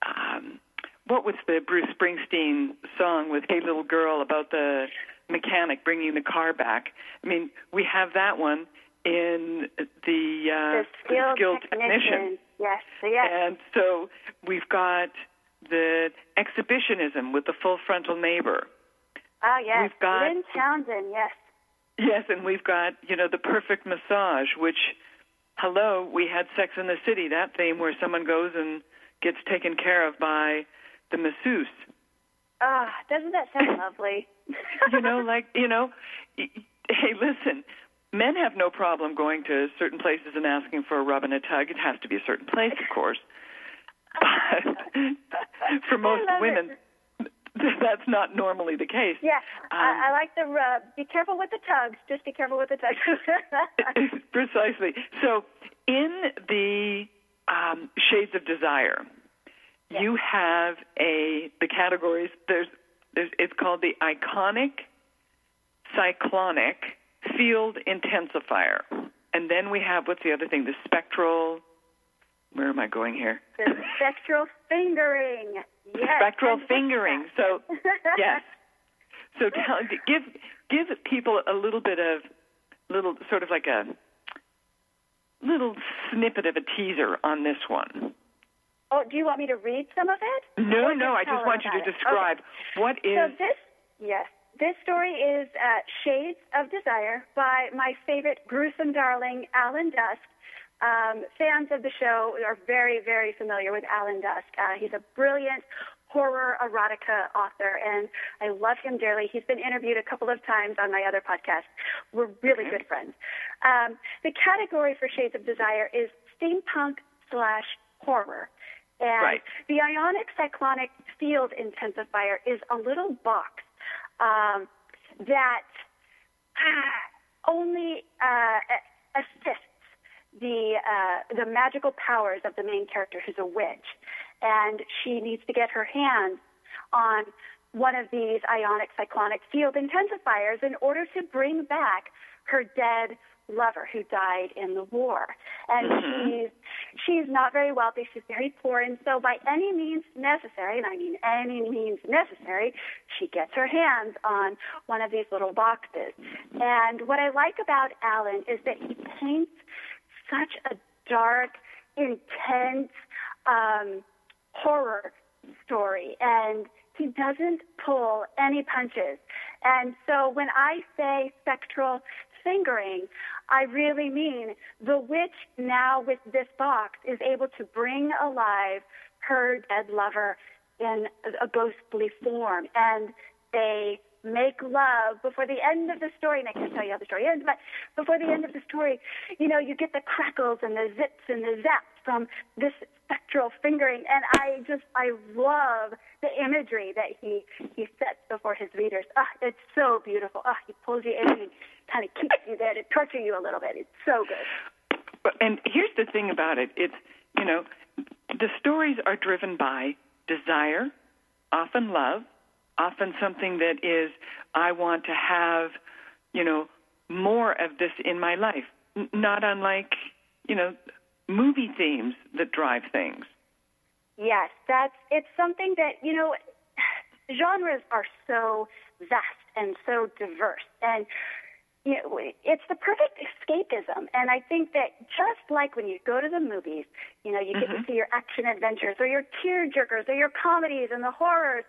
S2: um, what was the Bruce Springsteen song with "Hey Little Girl" about the mechanic bringing the car back. I mean, we have that one in the, uh,
S3: the skilled,
S2: skilled
S3: technician. Yes, yes.
S2: And so we've got the exhibitionism with the full frontal neighbor.
S3: Ah, yes.
S2: We've got
S3: Lynn Townsend, yes.
S2: Yes, and we've got, you know, the perfect massage, which hello, we had Sex in the City, that theme where someone goes and gets taken care of by the masseuse.
S3: Ah, doesn't that sound lovely?
S2: you know, like, you know, hey, listen, men have no problem going to certain places and asking for a rub and a tug. It has to be a certain place, of course. But for most women,
S3: it.
S2: that's not normally the case.
S3: Yeah,
S2: um,
S3: I, I like the rub. Be careful with the tugs. Just be careful with the tugs.
S2: precisely. So, in the um, shades of desire,
S3: yes.
S2: you have a the categories. There's, there's it's called the ionic, cyclonic, field intensifier, and then we have what's the other thing? The spectral. Where am I going here?
S3: The spectral fingering. Yes.
S2: Spectral fingering. So yes. So tell, give give people a little bit of little sort of like a little snippet of a teaser on this one.
S3: Oh, do you want me to read some of it?
S2: No, no. I just want you to describe
S3: Okay.
S2: what is.
S3: So this, yes, this story is uh, Shades of Desire by my favorite gruesome darling, Alan Dusk. Um, fans of the show are very, very familiar with Alan Dusk. Uh, he's a brilliant horror erotica author, and I love him dearly. He's been interviewed a couple of times on my other podcast. We're really good friends. Um, the category for Shades of Desire is steampunk slash horror. And
S2: Right.
S3: the ionic cyclonic field intensifier is a little box um, that uh, only uh, assists the uh, the magical powers of the main character, who's a witch, and she needs to get her hands on one of these ionic cyclonic field intensifiers in order to bring back her dead lover who died in the war. And she's she's not very wealthy, she's very poor, and so by any means necessary, and I mean any means necessary, she gets her hands on one of these little boxes. And what I like about Alan is that he paints such a dark, intense um, horror story, and he doesn't pull any punches. And so when I say spectral fingering, I really mean the witch now with this box is able to bring alive her dead lover in a ghostly form, and they make love before the end of the story. And I can't tell you how the story ends, but before the end of the story, you know, you get the crackles and the zips and the zaps from this spectral fingering. And I just, I love the imagery that he he sets before his readers. Ah, it's so beautiful. Ah, he pulls you in and kind of keeps you there to torture you a little bit. It's so good.
S2: But, and here's the thing about it it's, you know, the stories are driven by desire, often love, often something that is, I want to have, you know, more of this in my life. N- not unlike, you know, movie themes that drive things.
S3: Yes, that's it's something that you know. Genres are so vast and so diverse, and you know, it's the perfect escapism. And I think that just like when you go to the movies, you know, you get
S2: Mm-hmm.
S3: to see your action adventures or your tear jerkers or your comedies and the horrors.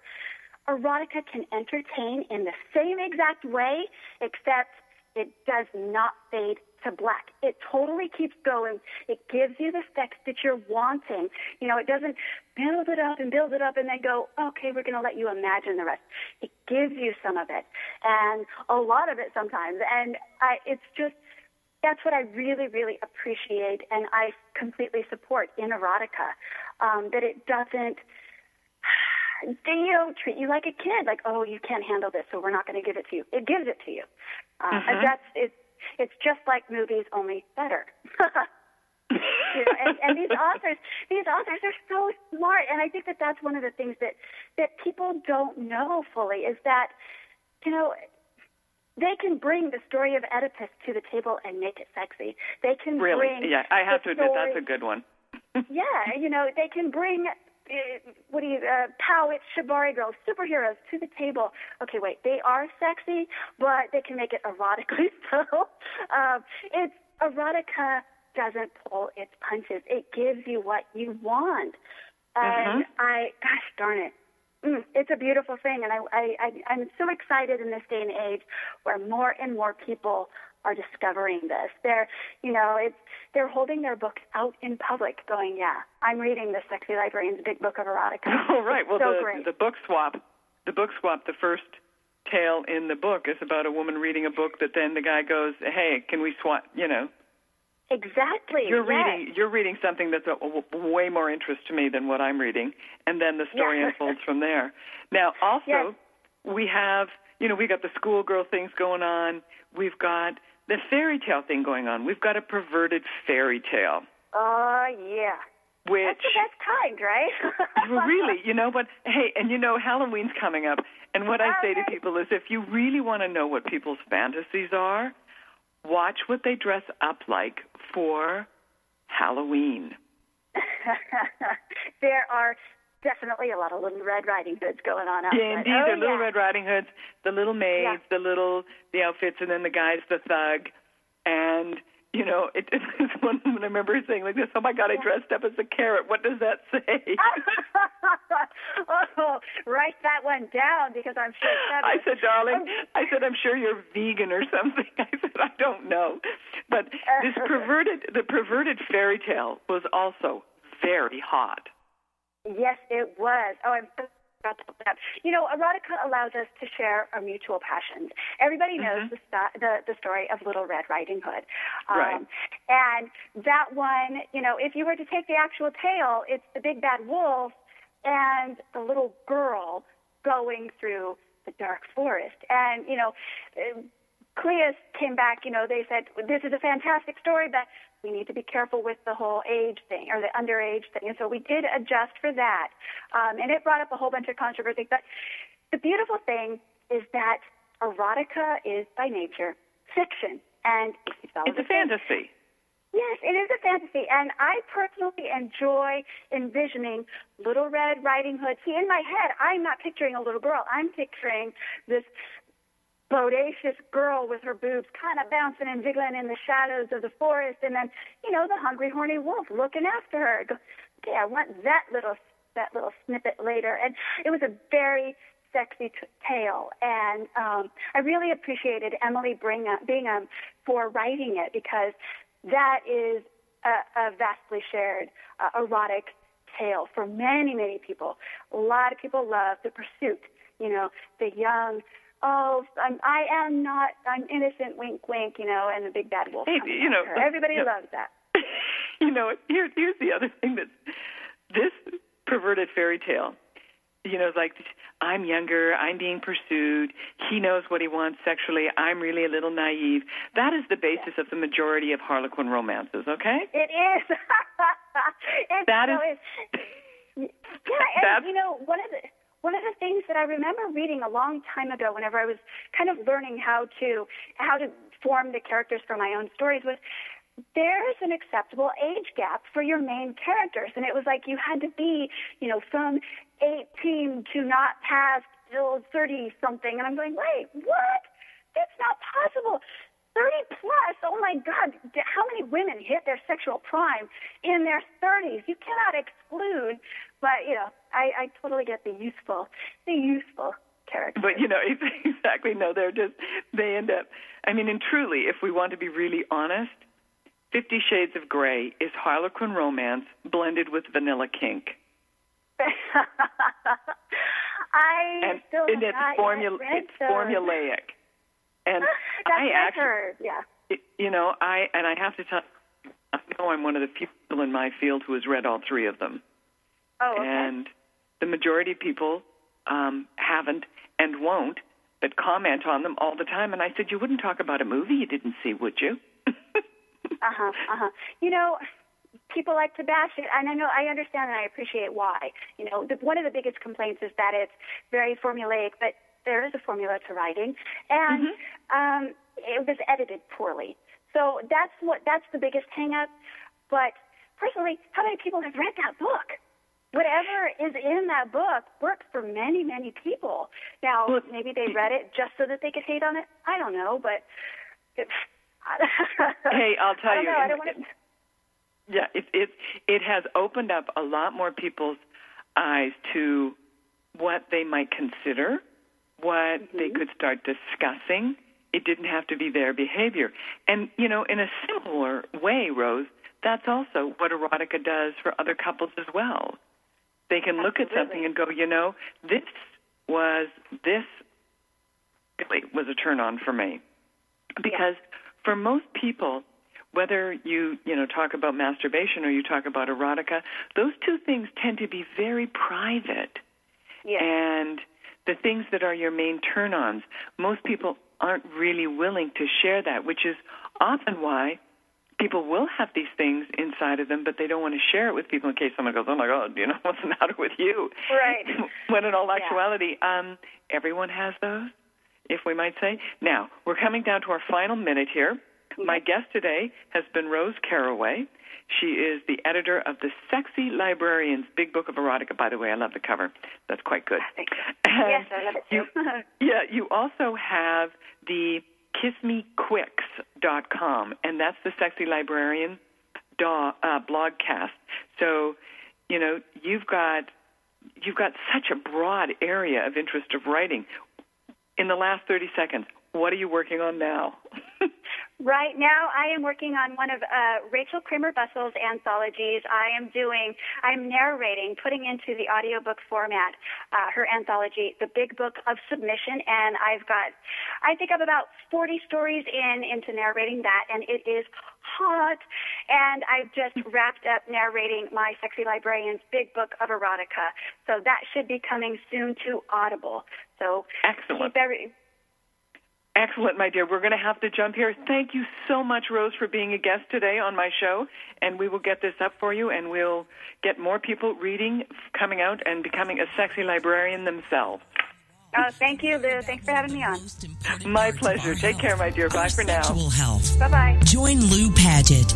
S3: Erotica can entertain in the same exact way, except it does not fade to black. It totally keeps going. It gives you the sex that you're wanting. You know, it doesn't build it up and build it up and then go, okay, we're going to let you imagine the rest. It gives you some of it and a lot of it sometimes. And I, it's just, that's what I really, really appreciate and I completely support in erotica. Um, that it doesn't, they you know treat you like a kid like oh you can't handle this so we're not going to give it to you it gives it to you uh, and that's it's it's just like movies only better you know, and, and these authors these authors are so smart and i think that that's one of the things that that people don't know fully is that you know they can bring the story of Oedipus to the table and make it sexy. They can
S2: Really?
S3: bring
S2: Yeah, I have to admit
S3: story-
S2: that's a good one.
S3: yeah, you know, they can bring what do you uh, Pow, it's Shibari girls, superheroes to the table. Okay, wait, they are sexy, but they can make it erotically so. Um, it's erotica doesn't pull its punches. It gives you what you want, and I, gosh darn it. Mm, it's a beautiful thing, and I, I, I, I'm so excited in this day and age where more and more people are discovering this. They're, you know, it's they're holding their books out in public, going, "Yeah, I'm reading the Sexy Librarian's Big Book of Erotica."
S2: Oh, right. Well,
S3: so
S2: the
S3: great.
S2: the book swap, the book swap. The first tale in the book is about a woman reading a book that then the guy goes, "Hey, can we swap?" You know,
S3: exactly.
S2: you're
S3: yes.
S2: reading you're reading something that's of way more interest to me than what I'm reading, and then the story unfolds from there. Now, also,
S3: Yes.
S2: we have you know we got the schoolgirl things going on. We've got the fairy tale thing going on. We've got a perverted fairy tale,
S3: Oh yeah,
S2: which
S3: that's the best kind, right?
S2: really, you know, but hey, and you know, Halloween's coming up, and what I say to people is, if you really want to know what people's fantasies are, watch what they dress up like for Halloween.
S3: there are definitely a lot of little Red Riding Hoods going on outside.
S2: Yeah, indeed,
S3: oh,
S2: the little
S3: yeah.
S2: Red Riding Hoods, the little maids, the little the outfits, and then the guy's the thug, and you know, it, it's one woman I remember saying like this. Oh my God, I dressed up as a carrot. What does that say?
S3: oh, write that one down because I'm sure
S2: I said, darling, I said, I'm sure you're vegan or something. I said, I don't know. But this perverted, the perverted fairy tale was also very hot.
S3: Yes, it was. Oh, I'm so. You know, erotica allows us to share our mutual passions. Everybody knows the, sto- the the story of Little Red Riding Hood, um,
S2: Right.
S3: and that one. You know, if you were to take the actual tale, it's the big bad wolf and the little girl going through the dark forest, and you know. uh, Cleis came back, you know, they said, this is a fantastic story, but we need to be careful with the whole age thing or the underage thing. And so we did adjust for that. Um, and it brought up a whole bunch of controversy. But the beautiful thing is that erotica is by nature fiction. And it's,
S2: It's a fantasy.
S3: Yes, it is a fantasy, and I personally enjoy envisioning Little Red Riding Hood. See, in my head, I'm not picturing a little girl. I'm picturing this bodacious girl with her boobs kind of bouncing and jiggling in the shadows of the forest, and then, you know, the hungry, horny wolf looking after her. Go, okay, I want that little that little snippet later, and it was a very sexy t- tale, and um, I really appreciated Emily Bingham for writing it because that is a, a vastly shared uh, erotic tale for many, many people. A lot of people love the pursuit. You know, the young. Oh, I'm, I am not. I'm innocent. Wink, wink. You know, and the big bad wolf.
S2: Hey, you know,
S3: her. everybody
S2: you know-
S3: loves that.
S2: you know, here, here's the other thing that this perverted fairy tale, you know, like I'm younger, I'm being pursued, he knows what he wants sexually, I'm really a little naive. That is the basis of the majority of Harlequin romances, okay?
S3: It is.
S2: That
S3: so
S2: is-
S3: is. Yeah, and
S2: That's-
S3: you know one of the one of the things that I remember reading a long time ago, whenever I was kind of learning how to how to form the characters for my own stories, was there is an acceptable age gap for your main characters, and it was like you had to be, you know, from 18 to not past 30 something, and I'm going, wait, what? That's not possible. 30 plus, oh my God, how many women hit their sexual prime in their 30s? You cannot exclude, but you know, I, I totally get the useful, the useful character.
S2: But you know, exactly. No, they're just they end up. I mean, and truly, if we want to be really honest, Fifty Shades of Grey is Harlequin romance blended with vanilla kink.
S3: I
S2: and,
S3: still
S2: and it's, formula, it's formulaic. And I actually,
S3: heard. Yeah.
S2: it- you know, I and I have to tell. I know I'm one of the few people in my field who has read all three of them,
S3: Oh, okay.
S2: and the majority of people um, haven't and won't, but comment on them all the time. And I said, you wouldn't talk about a movie you didn't see, would you?
S3: Uh huh. Uh huh. You know, people like to bash it, and I know I understand and I appreciate why. You know, the, one of the biggest complaints is that it's very formulaic, but there is a formula to writing, and um, it was edited poorly. So that's what that's the biggest hang up. But personally, how many people have read that book? Whatever is in that book worked for many, many people. Now, maybe they read it just so that they could hate on it. I don't know, but it,
S2: Hey, I'll tell
S3: I
S2: you,
S3: Know,
S2: it-
S3: to,
S2: Yeah, it it it has opened up a lot more people's eyes to what they might consider, what they mm-hmm. could start discussing. It didn't have to be their behavior. And you know, in a similar way, Rose, that's also what erotica does for other couples as well. They can look at something and go, you know, this was this really was a turn on for me. Because for most people, whether you you know talk about masturbation or you talk about erotica, those two things tend to be very private.
S3: yeah.
S2: And the things that are your main turn-ons, most people aren't really willing to share that, which is often why people will have these things inside of them, but they don't want to share it with people in case someone goes, "Oh my God, you know what's the matter with you?"
S3: Right.
S2: when in all
S3: Yeah.
S2: actuality, um, everyone has those, if we might say. Now we're coming down to our final minute here. My guest today has been Rose Caraway. She is the editor of the Sexy Librarian's Big Book of Erotica. By the way, I love the cover. That's quite good.
S3: Yes, I love it too.
S2: you, yeah, you also have the kissmequicks.com, and that's the Sexy Librarian do, uh, blogcast. So, you know, you've got you've got such a broad area of interest of writing. In the last 30 seconds, what are you working on now?
S3: Right now, I am working on one of uh, Rachel Kramer Bussel's anthologies. I am doing, I'm narrating, putting into the audiobook format uh, her anthology, The Big Book of Submission, and I've got, I think I'm about 40 stories in into narrating that, and it is hot. And I've just wrapped up narrating my Sexy Librarian's Big Book of Erotica, so that should be coming soon to Audible. So
S2: Excellent.
S3: keep every,
S2: Excellent, my dear. We're going to have to jump here. Thank you so much, Rose, for being a guest today on my show. And we will get this up for you, and we'll get more people reading, coming out, and becoming a sexy librarian themselves.
S3: oh, thank you, Lou. Thanks for having me on.
S2: My pleasure. Take care, my dear. Bye for now.
S1: Sexual health.
S3: Bye bye.
S1: Join Lou Paget.